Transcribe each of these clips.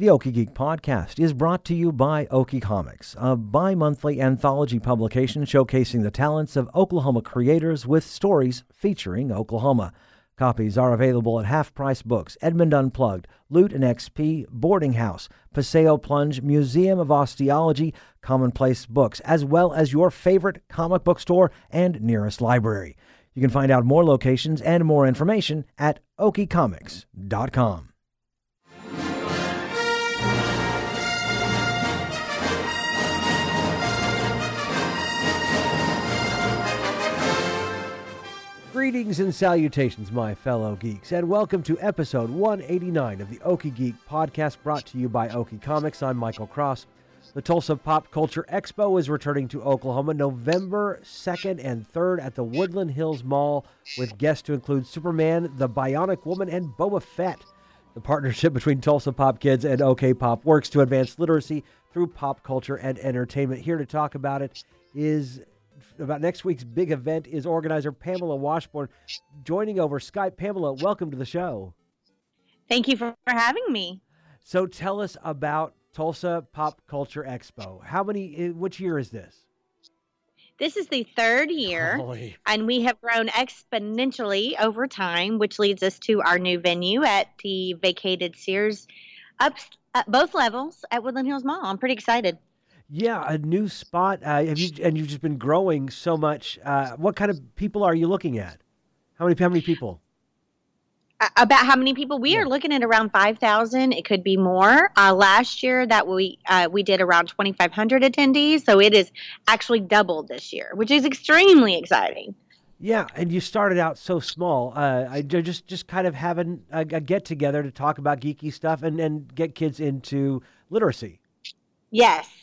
The Okie Geek podcast is brought to you by Okie Comics, a bi monthly anthology publication showcasing the talents of Oklahoma creators with stories featuring Oklahoma. Copies are available at Half Price Books, Edmond Unplugged, Loot and XP, Boarding House, Paseo Plunge, Museum of Osteology, Commonplace Books, as well as your favorite comic book store and nearest library. You can find out more locations and more information at okiecomics.com. Greetings and salutations, my fellow geeks, and welcome to episode 189 of the Okie Geek podcast brought to you by Okie Comics. I'm Michael Cross. The Tulsa Pop Culture Expo is returning to Oklahoma November 2nd and 3rd at the Woodland Hills Mall with guests to include Superman, the Bionic Woman, and Boba Fett. The partnership between Tulsa Pop Kids and OK Pop works to advance literacy through pop culture and entertainment. Here to talk about it is about next week's big event is organizer Pamela Washburn joining over Skype. Pamela, welcome to the show. Thank you for, having me. So tell us about Tulsa Pop Culture Expo. How many, eh, which year is this? This is the third year, Holy. and we have grown exponentially over time, which leads us to our new venue at the vacated Sears up at both levels at Woodland Hills Mall. I'm pretty excited. Yeah, a new spot. Uh, have you and you've just been growing so much. Uh, what kind of people are you looking at? How many? How many people? about how many people we yeah. are looking at around 5000 it could be more uh, last year that we uh, we did around 2500 attendees so it is actually doubled this year which is extremely exciting yeah and you started out so small uh, I just just kind of having a, a get together to talk about geeky stuff and and get kids into literacy yes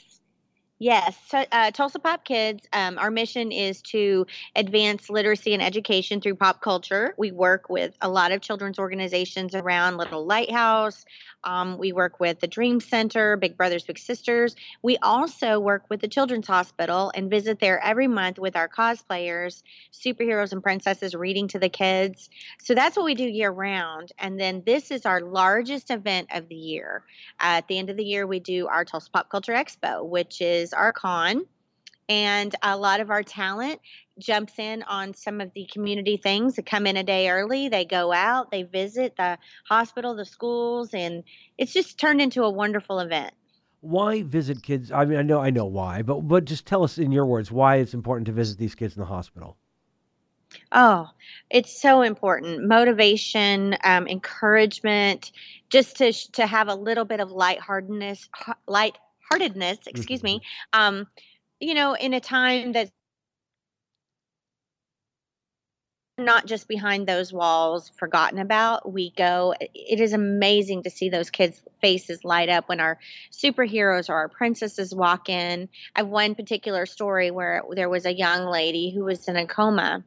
Yes, uh, Tulsa Pop Kids. Um, our mission is to advance literacy and education through pop culture. We work with a lot of children's organizations around Little Lighthouse, um, we work with the Dream Center, Big Brothers Big Sisters. We also work with the Children's Hospital and visit there every month with our cosplayers, superheroes and princesses reading to the kids. So that's what we do year round. And then this is our largest event of the year. Uh, at the end of the year, we do our Tulsa Pop Culture Expo, which is our con and a lot of our talent jumps in on some of the community things they come in a day early. They go out they visit the hospital the schools and it's just turned into a wonderful event. Why visit kids? I mean i know i know why but but just tell us in your words why it's important to visit these kids in the hospital. Oh it's so important. Motivation um, encouragement just to to have a little bit of lightheartedness lightheartedness excuse mm-hmm. me um, you know, in a time that's not just behind those walls forgotten about we go it is amazing to see those kids faces light up when our superheroes or our princesses walk in i have one particular story where there was a young lady who was in a coma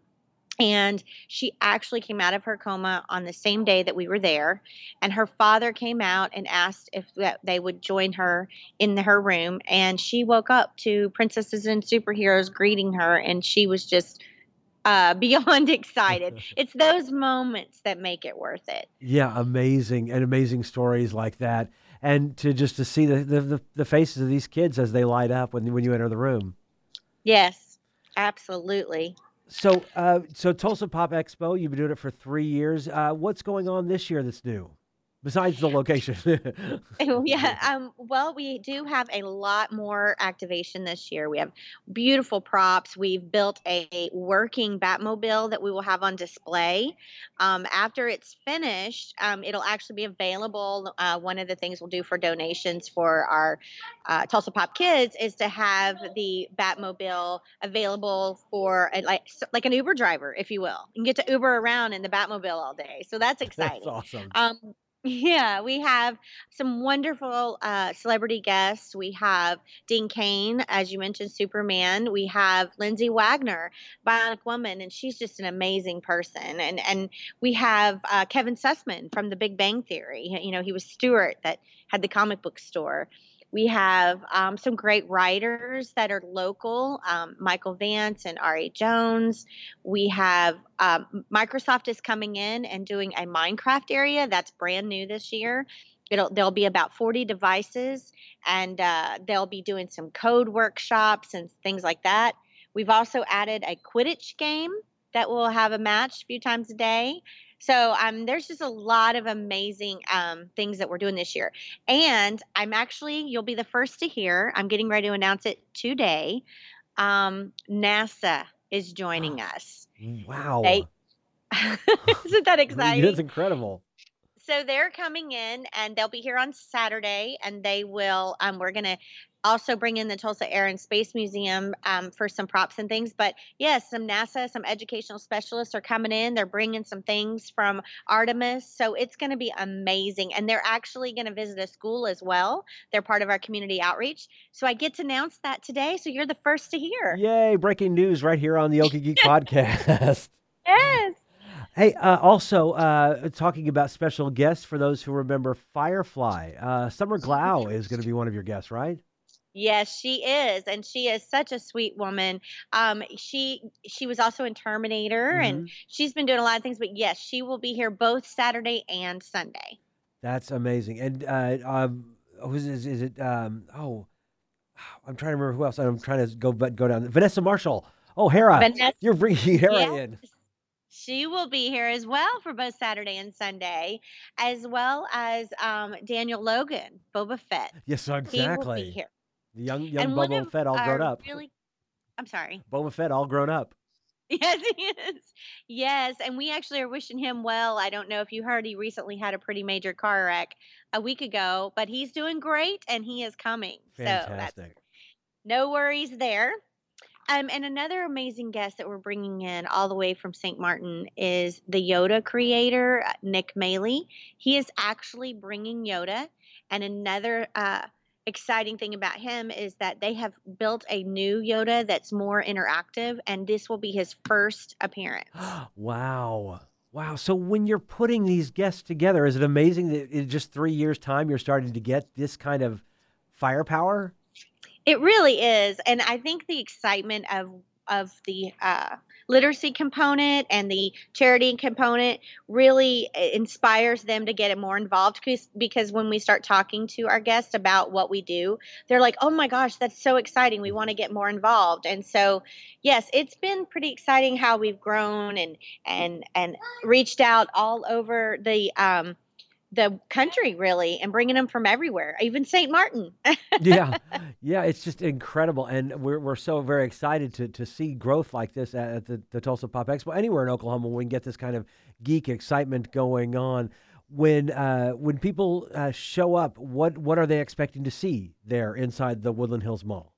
and she actually came out of her coma on the same day that we were there. And her father came out and asked if they would join her in her room. And she woke up to princesses and superheroes greeting her. And she was just uh, beyond excited. it's those moments that make it worth it. Yeah, amazing and amazing stories like that. And to just to see the, the, the faces of these kids as they light up when, when you enter the room. Yes, absolutely. So, uh, so Tulsa Pop Expo, you've been doing it for three years. Uh, what's going on this year that's new? Besides the location. yeah. Um, well, we do have a lot more activation this year. We have beautiful props. We've built a working Batmobile that we will have on display. Um, after it's finished, um, it'll actually be available. Uh, one of the things we'll do for donations for our uh, Tulsa Pop Kids is to have the Batmobile available for a, like like an Uber driver, if you will. You can get to Uber around in the Batmobile all day. So that's exciting. That's awesome. Yeah, we have some wonderful uh, celebrity guests. We have Dean Cain, as you mentioned, Superman. We have Lindsay Wagner, Bionic Woman, and she's just an amazing person. And and we have uh, Kevin Sussman from The Big Bang Theory. You know, he was Stewart that had the comic book store. We have um, some great writers that are local, um, Michael Vance and R.A. Jones. We have um, Microsoft is coming in and doing a Minecraft area that's brand new this year. it'll there'll be about 40 devices, and uh, they'll be doing some code workshops and things like that. We've also added a Quidditch game that will have a match a few times a day. So um, there's just a lot of amazing um, things that we're doing this year. And I'm actually, you'll be the first to hear, I'm getting ready to announce it today. Um, NASA is joining us. Wow. They, isn't that exciting? That's incredible. So they're coming in and they'll be here on Saturday and they will, um, we're going to also bring in the Tulsa Air and Space Museum um, for some props and things. But yes, some NASA, some educational specialists are coming in. They're bringing some things from Artemis. So it's going to be amazing. And they're actually going to visit a school as well. They're part of our community outreach. So I get to announce that today. So you're the first to hear. Yay, breaking news right here on the Okie Geek podcast. Yes. Hey, uh, also uh, talking about special guests for those who remember Firefly, uh, Summer Glau is going to be one of your guests, right? Yes, she is, and she is such a sweet woman. Um, she she was also in Terminator, Mhm. and she's been doing a lot of things. But yes, she will be here both Saturday and Sunday. That's amazing. And uh, um, who's is, is it? Um, oh, I'm trying to remember who else. I'm trying to go but go down. Vanessa Marshall. Oh, Hera. Vanessa, You're bringing Hera Yes. in. she will be here as well for both Saturday and Sunday, as well as um, Daniel Logan, Boba Fett. Yes, exactly. He will be here. The young young and Boba of Fett all grown up. Really, I'm sorry. Boba Fett all grown up. Yes, he is. Yes, and we actually are wishing him well. I don't know if you heard, he recently had a pretty major car wreck a week ago, but he's doing great and he is coming. So Fantastic. no worries there. Um, and another amazing guest that we're bringing in all the way from St. Martin is the Yoda creator, uh, Nick Maley. He is actually bringing Yoda. And another uh, exciting thing about him is that they have built a new Yoda that's more interactive, and this will be his first appearance. wow. Wow. So when you're putting these guests together, is it amazing that in just three years' time you're starting to get this kind of firepower? It really is, and I think the excitement of of the uh, literacy component and the charity component really uh, inspires them to get more involved. Because because when we start talking to our guests about what we do, they're like, "Oh my gosh, that's so exciting! We want to get more involved." And so, yes, it's been pretty exciting how we've grown and and and reached out all over the um, the country really, and bringing them from everywhere, even St. Martin. yeah, yeah, it's just incredible, and we're we're so very excited to to see growth like this at, the, the Tulsa Pop Expo, anywhere in Oklahoma. When we get this kind of geek excitement going on, when uh, when people uh, show up, what what are they expecting to see there inside the Woodland Hills Mall?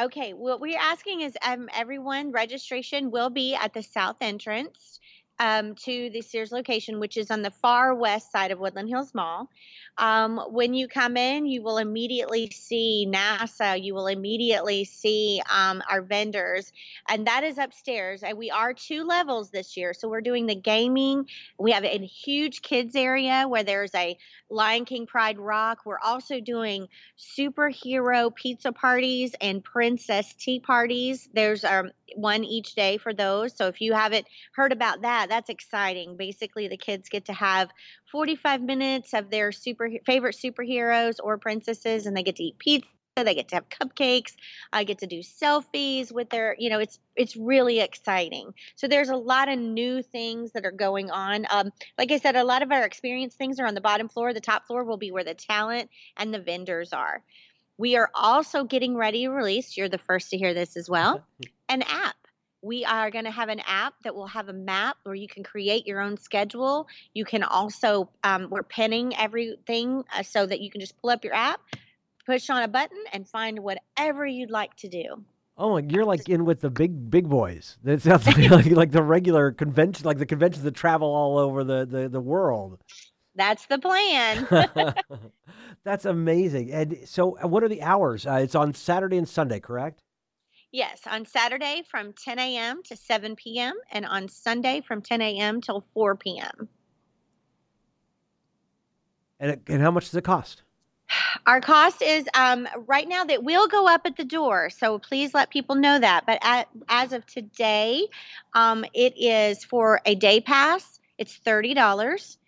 Okay, what we're asking is um, everyone registration will be at the south entrance um, to the Sears location, which is on the far west side of Woodland Hills Mall. Um, when you come in, you will immediately see NASA. You will immediately see um, our vendors, and that is upstairs. And we are two levels this year, so we're doing the gaming. We have a huge kids area where there's a Lion King Pride Rock. We're also doing superhero pizza parties and princess tea parties. There's um, one each day for those. So if you haven't heard about that, that's exciting. Basically, the kids get to have 45 minutes of their super favorite superheroes or princesses, and they get to eat pizza. They get to have cupcakes. I get to do selfies with their, you know, it's it's really exciting. So there's a lot of new things that are going on. Um, like I said, a lot of our experience things are on the bottom floor. The top floor will be where the talent and the vendors are. We are also getting ready to release. You're the first to hear this as well. An app. We are going to have an app that will have a map where you can create your own schedule. You can also, um, we're pinning everything uh, so that you can just pull up your app, push on a button, and find whatever you'd like to do. Oh, you're like in with the big big boys. That sounds like like, like the regular convention, like the conventions that travel all over the the, the world. That's the plan. That's amazing. And so, uh, what are the hours? Uh, it's on Saturday and Sunday, correct? Yes, on Saturday from 10 a.m. to 7 p.m., and on Sunday from 10 a.m. till 4 p.m. And it, and how much does it cost? Our cost is um, right now that will go up at the door, so please let people know that. But at, as of today, um, it is for a day pass. It's thirty dollars.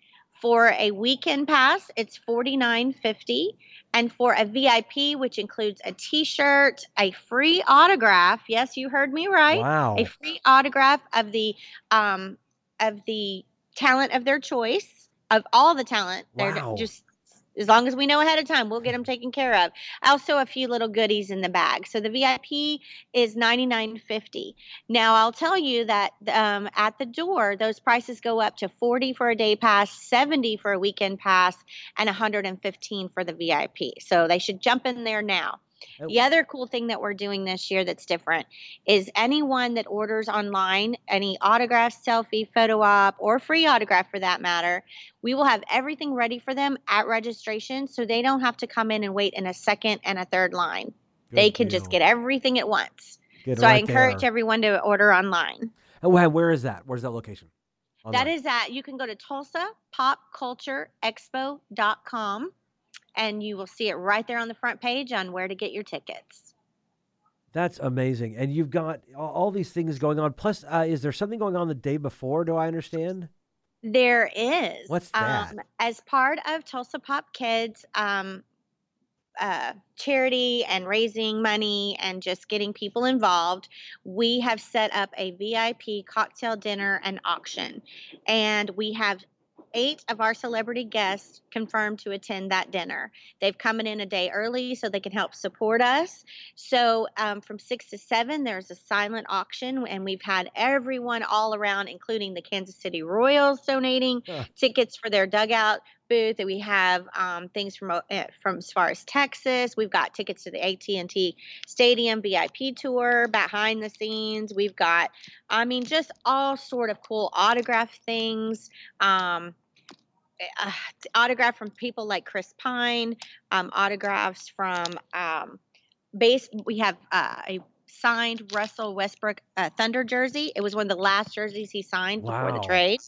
For a weekend pass, it's forty nine fifty, and for a VIP, which includes a T-shirt, a free autograph. Yes, you heard me right. Wow. A free autograph of the um, of the talent of their choice of all the talent. They're Wow. just as long as we know ahead of time, we'll get them taken care of. Also, a few little goodies in the bag. So the VIP is ninety nine fifty. Now I'll tell you that um, at the door, those prices go up to forty for a day pass, seventy for a weekend pass, and one hundred and fifteen for the VIP. So they should jump in there now. Oh. The other cool thing that we're doing this year that's different is anyone that orders online, any autograph, selfie, photo op, or free autograph for that matter, we will have everything ready for them at registration so they don't have to come in and wait in a second and a third line. they Good can just get everything at once. It so I encourage there. everyone to order online. Oh, and where, where is that? Where's that location? That Online. is at you can go to tulsapopcultureexpo.com and you will see it right there on the front page on where to get your tickets. That's amazing. And you've got all, these things going on. Plus, uh, is there something going on the day before? Do I understand? There is. What's that? Um, as part of Tulsa Pop Kids um, uh, charity and raising money and just getting people involved, we have set up a VIP cocktail dinner and auction. And we have eight of our celebrity guests confirmed to attend that dinner. They've come in a day early so they can help support us. So um, from six to seven, there's a silent auction, and we've had everyone all around, including the Kansas City Royals, donating Huh. tickets for their dugout booth. We have um, things from uh, from as far as Texas. We've got tickets to the AT and T Stadium VIP tour behind the scenes. We've got, I mean, just all sort of cool autograph things. Um, uh, autograph from people like Chris Pine, um, autographs from um, base. We have uh, a signed Russell Westbrook uh, Thunder jersey. It was one of the last jerseys he signed before the trade.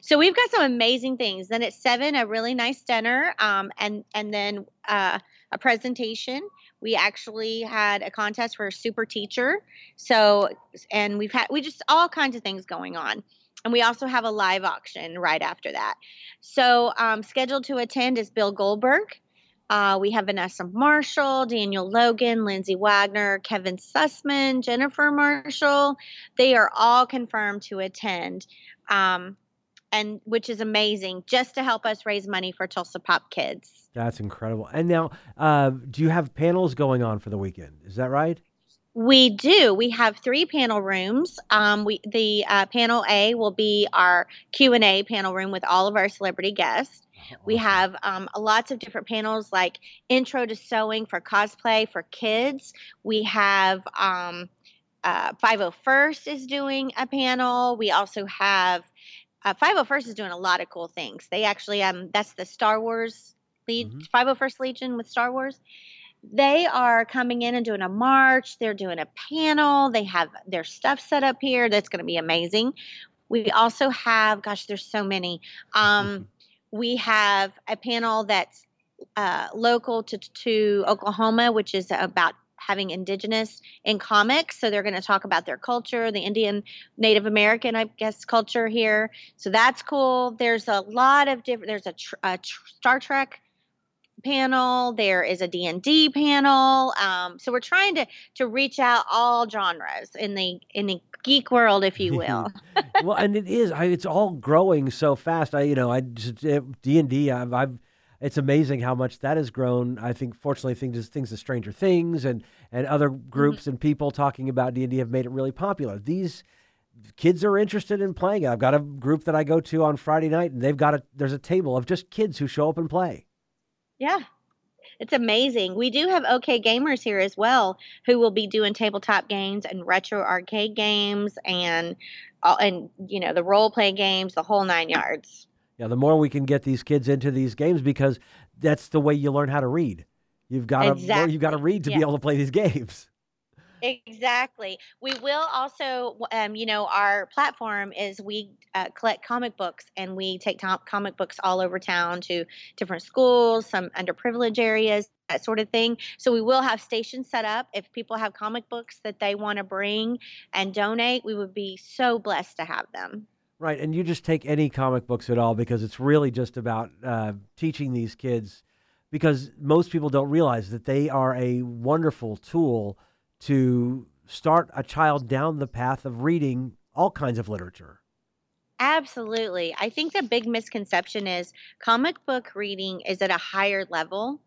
So we've got some amazing things. Then at seven, a really nice dinner, um, and and then uh, a presentation. We actually had a contest for a super teacher. So and we've had we just all kinds of things going on. And we also have a live auction right after that. So, um, scheduled to attend is Bill Goldberg. Uh, we have Vanessa Marshall, Daniel Logan, Lindsay Wagner, Kevin Sussman, Jennifer Marshall. They are all confirmed to attend, um, and which is amazing, just to help us raise money for Tulsa Pop Kids. That's incredible. And now, uh, do you have panels going on for the weekend? Is that right? We do. We have three panel rooms. Um, we the uh, panel A will be our Q and A panel room with all of our celebrity guests. We have um, lots of different panels like intro to sewing for cosplay for kids. We have um, uh, 501st is doing a panel. We also have uh, 501st is doing a lot of cool things. They actually um that's the Star Wars lead Mhm. 501st Legion with Star Wars. They are coming in and doing a march. They're doing a panel. They have their stuff set up here. That's going to be amazing. We also have, gosh, there's so many. Um, we have a panel that's uh, local to, to Oklahoma, which is about having indigenous in comics. So they're going to talk about their culture, the Indian Native American, I guess, culture here. So that's cool. There's a lot of different. There's a, tr- a tr- Star Trek panel. There is a D&D panel. Um, so we're trying to to reach out all genres in the in the geek world, if you will. well, and it is. I, it's all growing so fast. I, you know, I just D and D. I've, I've. It's amazing how much that has grown. I think, fortunately, things things of Stranger Things and and other groups and people talking about D and D have made it really popular. These kids are interested in playing it. I've got a group that I go to on Friday night, and they've got a there's a table of just kids who show up and play. Yeah. It's amazing. We do have OK Gamers here as well, who will be doing tabletop games and retro arcade games and all and you know the role play games, the whole nine yards. Yeah, the more we can get these kids into these games because that's the way you learn how to read. You've got to Exactly. you've got to read to be able to play these games. Exactly. We will also, um, you know, our platform is we uh, collect comic books and we take comic books all over town to different schools, some underprivileged areas, that sort of thing. So we will have stations set up. If people have comic books that they want to bring and donate, we would be so blessed to have them. Right, and you just take any comic books at all because it's really just about uh, teaching these kids. Because most people don't realize that they are a wonderful tool to start a child down the path of reading all kinds of literature. Absolutely. I think the big misconception is comic book reading is at a higher level.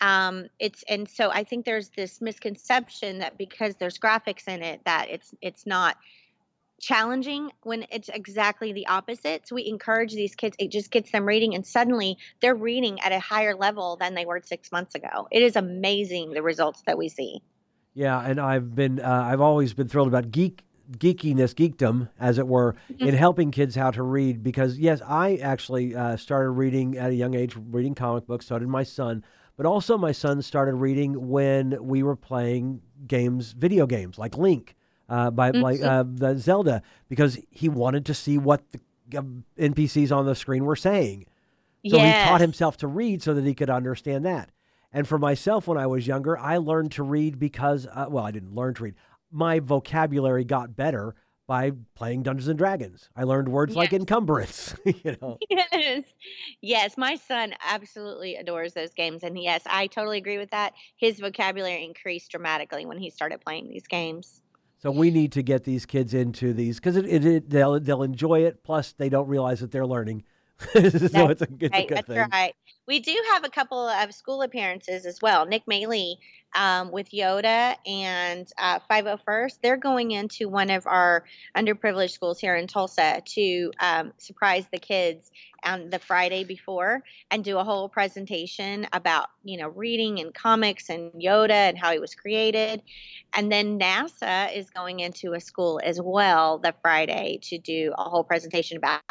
Um, it's and so I think there's this misconception that because there's graphics in it that it's it's not challenging when it's exactly the opposite. So we encourage these kids, it just gets them reading, and suddenly they're reading at a higher level than they were six months ago. It is amazing the results that we see. Yeah, and I've been uh, I've always been thrilled about geek geekiness, geekdom, as it were, mm-hmm. in helping kids how to read. Because yes, I actually uh, started reading at a young age, reading comic books. So did my son. But also, my son started reading when we were playing games, video games like Link, uh, by mm-hmm. like uh, the Zelda, because he wanted to see what the uh, NPCs on the screen were saying. So yes. he taught himself to read so that he could understand that. And for myself, when I was younger, I learned to read because, uh, well, I didn't learn to read. My vocabulary got better by playing Dungeons and Dragons. I learned words yes. like encumbrance. you know. Yes, yes. My son absolutely adores those games, and yes, I totally agree with that. His vocabulary increased dramatically when he started playing these games. So we need to get these kids into these because it, it, it, they'll they'll enjoy it. Plus, they don't realize that they're learning. so that's it's a, it's right. a good thing. that's thing. right. We do have a couple of school appearances as well. Nick Maley um, with Yoda and uh, 501st, they're going into one of our underprivileged schools here in Tulsa to um, surprise the kids on the Friday before and do a whole presentation about, you know, reading and comics and Yoda and how he was created. And then NASA is going into a school as well the Friday to do a whole presentation about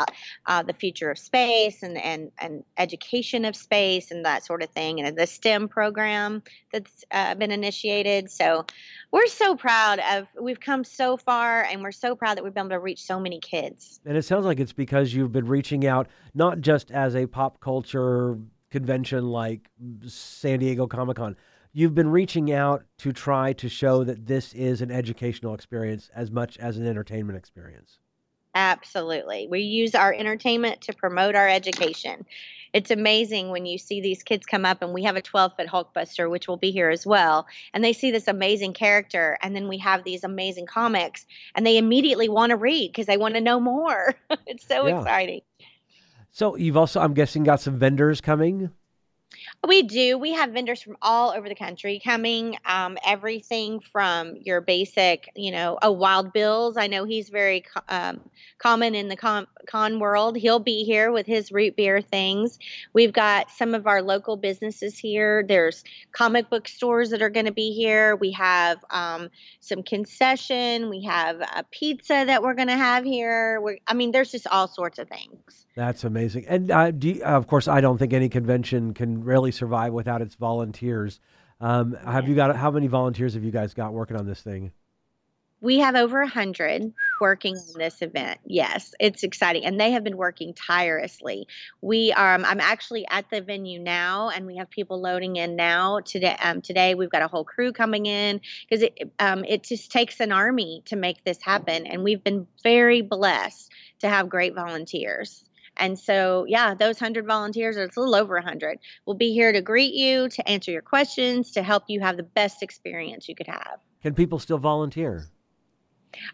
uh, the future of space and, and, and education of space and that sort of thing, and the STEM program that's uh, been initiated. So we're so proud of, we've come so far, and we're so proud that we've been able to reach so many kids. And it sounds like it's because you've been reaching out not just as a pop culture convention like San Diego Comic Con you've been reaching out to try to show that this is an educational experience as much as an entertainment experience. Absolutely. We use our entertainment to promote our education. It's amazing when you see these kids come up and we have a 12 foot Hulkbuster, which will be here as well. And they see this amazing character. And then we have these amazing comics and they immediately want to read because they want to know more. it's so yeah. exciting. So you've also, I'm guessing, got some vendors coming. We do. We have vendors from all over the country coming. Um, everything from your basic, you know, a Wild Bills. I know he's very um, common in the con, con world. He'll be here with his root beer things. We've got some of our local businesses here. There's comic book stores that are going to be here. We have um, some concession. We have a pizza that we're going to have here. We're, I mean, there's just all sorts of things. That's amazing. And uh, you, of course, I don't think any convention can really survive without its volunteers. Um, have you got how many volunteers have you guys got working on this thing? We have over a hundred working on this event. Yes, it's exciting, and they have been working tirelessly. We. Um, I'm actually at the venue now, and we have people loading in now. Today, um, today we've got a whole crew coming in because it um, it just takes an army to make this happen, and we've been very blessed to have great volunteers. And so, yeah, those 100 volunteers, or it's a little over 100, will be here to greet you, to answer your questions, to help you have the best experience you could have. Can people still volunteer?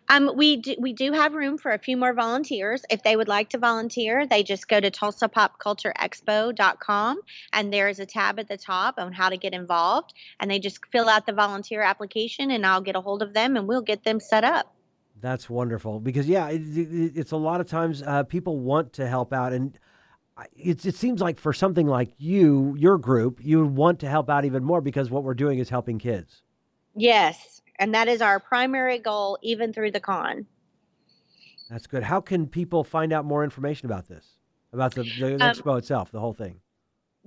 Um, we do, we do have room for a few more volunteers. If they would like to volunteer, they just go to TulsaPopCultureExpo.com and there is a tab at the top on how to get involved. And they just fill out the volunteer application, and I'll get a hold of them and we'll get them set up. That's wonderful because yeah, it, it, it's a lot of times uh, people want to help out, and it, it seems like for something like you, your group, you would want to help out even more because what we're doing is helping kids. Yes, and that is our primary goal, even through the con. That's good. How can people find out more information about this, about the, the um, expo itself, the whole thing?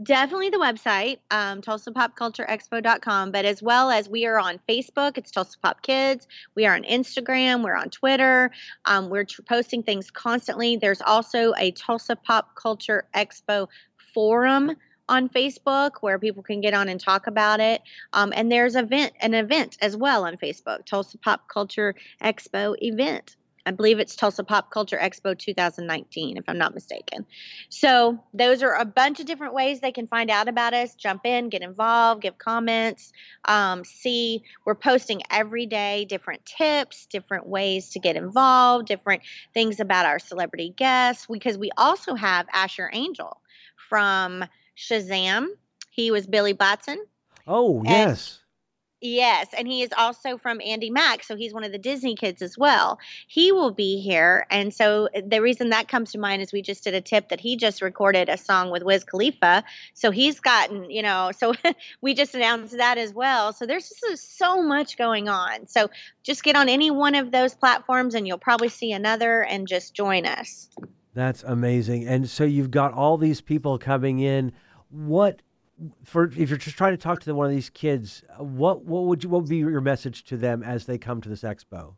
Definitely the website, um, TulsaPopCultureExpo.com, but as well as we are on Facebook, it's Tulsa Pop Kids. We are on Instagram, we're on Twitter. Um, we're tr- posting things constantly. There's also a Tulsa Pop Culture Expo forum on Facebook where people can get on and talk about it. Um, and there's event an event as well on Facebook, Tulsa Pop Culture Expo event I believe it's Tulsa Pop Culture Expo 2019, if I'm not mistaken. So those are a bunch of different ways they can find out about us, jump in, get involved, give comments, um, see. We're posting every day different tips, different ways to get involved, different things about our celebrity guests, because we also have Asher Angel from Shazam. He was Billy Batson. Oh, yes. Yes, and he is also from Andy Mack, so he's one of the Disney kids as well. He will be here, and so uh, the reason that comes to mind is we just did a tip that he just recorded a song with Wiz Khalifa, so he's gotten, you know, so we just announced that as well. So there's just so much going on. So just get on any one of those platforms, and you'll probably see another, and just join us. That's amazing. And so you've got all these people coming in. What for if you're just trying to talk to one of these kids, uh, what what would you what would be your message to them as they come to this expo?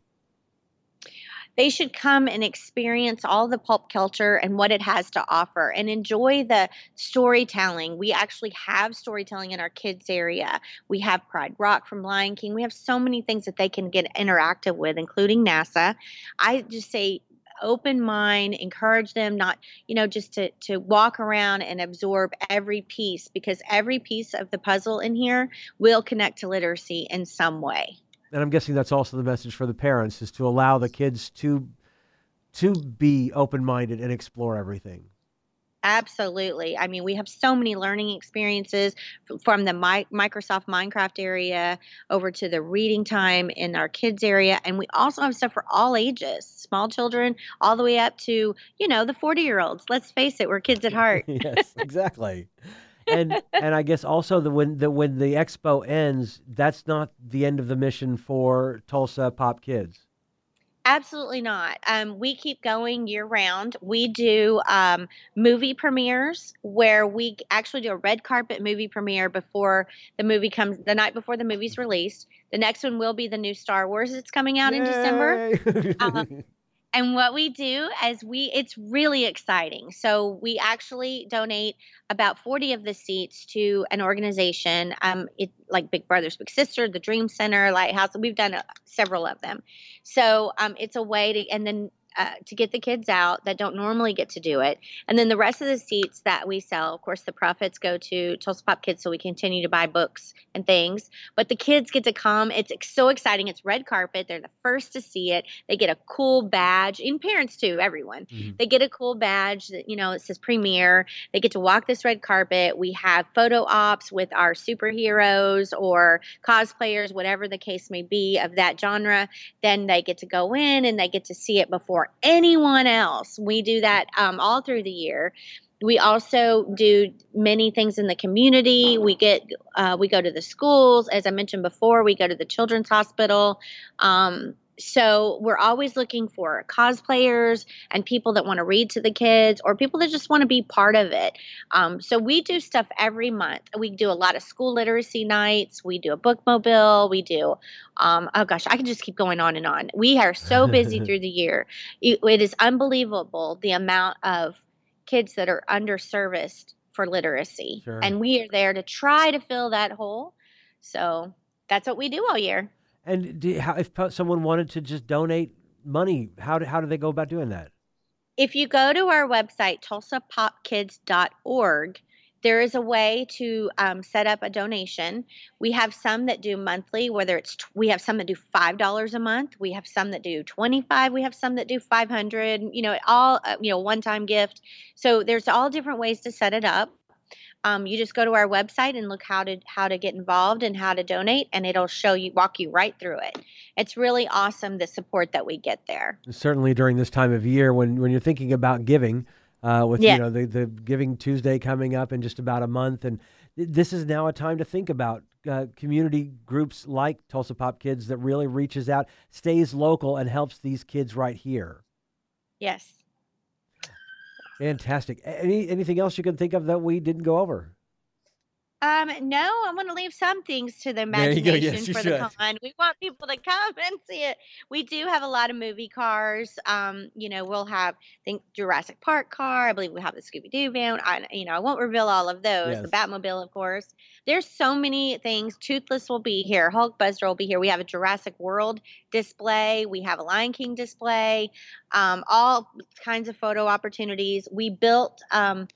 They should come and experience all the pulp culture and what it has to offer and enjoy the storytelling. We actually have storytelling in our kids area. We have Pride Rock from Lion King. We have so many things that they can get interactive with, including NASA. I just say open mind, encourage them not, you know, just to to walk around and absorb every piece because every piece of the puzzle in here will connect to literacy in some way. And I'm guessing that's also the message for the parents is to allow the kids to to be open-minded and explore everything. Absolutely. I mean, we have so many learning experiences from the Mi- Microsoft Minecraft area over to the reading time in our kids area. And we also have stuff for all ages, small children, all the way up to, you know, the 40 year olds. Let's face it, we're kids at heart. yes, exactly. and and I guess also the when the when the expo ends, that's not the end of the mission for Tulsa Pop Kids. Absolutely not. Um, we keep going year round. We do um, movie premieres where we actually do a red carpet movie premiere before the movie comes, the night before the movie's released. The next one will be the new Star Wars that's coming out Yay! in December. Um, and what we do is we it's really exciting. So we actually donate about 40 of the seats to an organization um it like big brothers big sister the dream center lighthouse we've done uh, several of them. So um it's a way to and then uh, to get the kids out that don't normally get to do it. And then the rest of the seats that we sell, of course, the profits go to Tulsa Pop Kids, so we continue to buy books and things. But the kids get to come. It's so exciting. It's red carpet. They're the first to see it. They get a cool badge, and parents too, everyone. Mm-hmm. They get a cool badge that, you know, it says premiere. They get to walk this red carpet. We have photo ops with our superheroes or cosplayers, whatever the case may be of that genre. Then they get to go in and they get to see it before for anyone else. We do that um, all through the year. We also do many things in the community. We get uh, we go to the schools, as I mentioned before. We go to the children's hospital. Um, so we're always looking for cosplayers and people that want to read to the kids or people that just want to be part of it. Um, so we do stuff every month. We do a lot of school literacy nights. We do a bookmobile. We do um, oh gosh i can just keep going on and on. We are so busy through the year. It, it is unbelievable the amount of kids that are underserviced for literacy. Sure. and we are there to try to fill that hole. So that's what we do all year and do, how, if someone wanted to just donate money, how do, how do they go about doing that? If you go to our website, tulsapopkids.org, there is a way to um, set up a donation. We have some that do monthly, whether it's t- we have some that do five dollars a month. We have some that do twenty five. We have some that do five hundred. You know, all uh, you know, one time gift. So there's all different ways to set it up um, you just go to our website and look how to how to get involved and how to donate and it'll show you walk you right through it. It's really awesome the support that we get there. Certainly during this time of year when when you're thinking about giving uh, with yeah. you know the, the giving tuesday coming up in just about a month and this is now a time to think about uh, community groups like tulsa pop kids that really reaches out stays local and helps these kids right here. Yes Fantastic. Any anything else you can think of that we didn't go over? Um, no, I want to leave some things to the There you go. imagination Yes, you for the should. con. We want people to come and see it. We do have a lot of movie cars. Um, you know, we'll have think Jurassic Park car. I believe we have the Scooby Doo van. I, you know, I won't reveal all of those. The Batmobile, of course. There's so many things. Toothless will be here. Hulkbuster will be here. We have a Jurassic World display. We have a Lion King display. Um, all kinds of photo opportunities. We built um,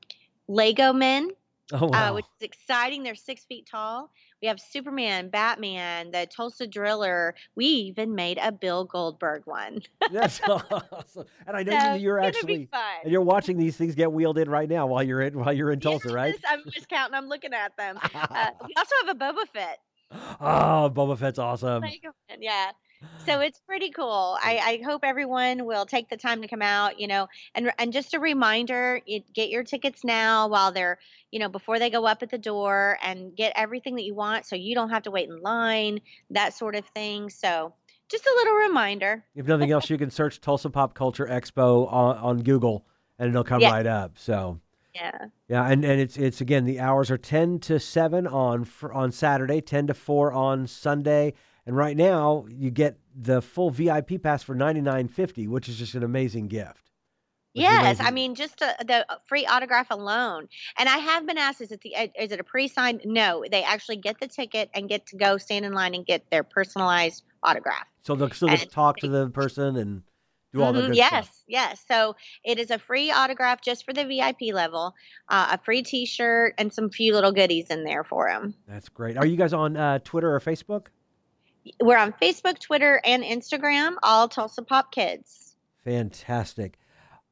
Lego men Oh uh, wow. which is exciting. They're six feet tall. We have Superman, Batman, the Tulsa Driller. We even made a Bill Goldberg one. That's awesome. And I know So you, you're actually and you're watching these things get wheeled in right now while you're in while you're in Tulsa, right? I'm just counting. I'm looking at them. Uh, we also have a Boba Fett. oh, Boba Fett's awesome. Yeah. So it's pretty cool. I, I hope everyone will take the time to come out, you know, and and just a reminder, get your tickets now while they're, you know, before they go up at the door and get everything that you want so you don't have to wait in line, that sort of thing. So just a little reminder. If nothing else, you can search Tulsa Pop Culture Expo on, on Google and it'll come Yeah. right up. So Yeah. yeah, and, and it's it's again the hours are ten to seven on on Saturday, ten to four on Sunday, and right now you get the full VIP pass for ninety nine fifty, which is just an amazing gift. Yes, I mean just uh the free autograph alone. And I have been asked, is it the uh, is it a pre-signed? No, they actually get the ticket and get to go stand in line and get their personalized autograph. So they'll still get to talk to the person and do all the Mhm, good yes, stuff. yes. So it is a free autograph just for the VIP level, uh, a free T-shirt, and some few little goodies in there for them. That's great. Are you guys on uh, Twitter or Facebook? We're on Facebook, Twitter, and Instagram. All Tulsa Pop Kids. Fantastic.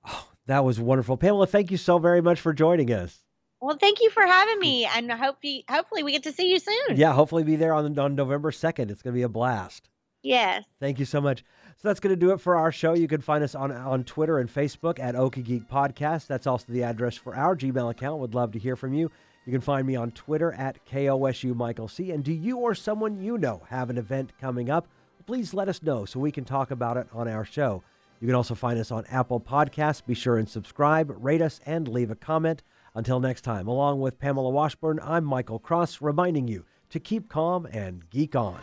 Oh, that was wonderful, Pamela. Thank you so very much for joining us. Well, thank you for having me, and hope you, hopefully we get to see you soon. Yeah, hopefully be there on on November second. It's going to be a blast. Yes. Thank you so much. So that's going to do it for our show. You can find us on on Twitter and Facebook at Okie Geek Podcast. That's also the address for our Gmail account. Would love to hear from you. You can find me on Twitter at KOSU Michael C. And do you or someone you know have an event coming up? Please let us know so we can talk about it on our show. You can also find us on Apple Podcasts. Be sure and subscribe, rate us, and leave a comment. Until next time, along with Pamela Washburn, I'm Michael Cross, reminding you to keep calm and geek on.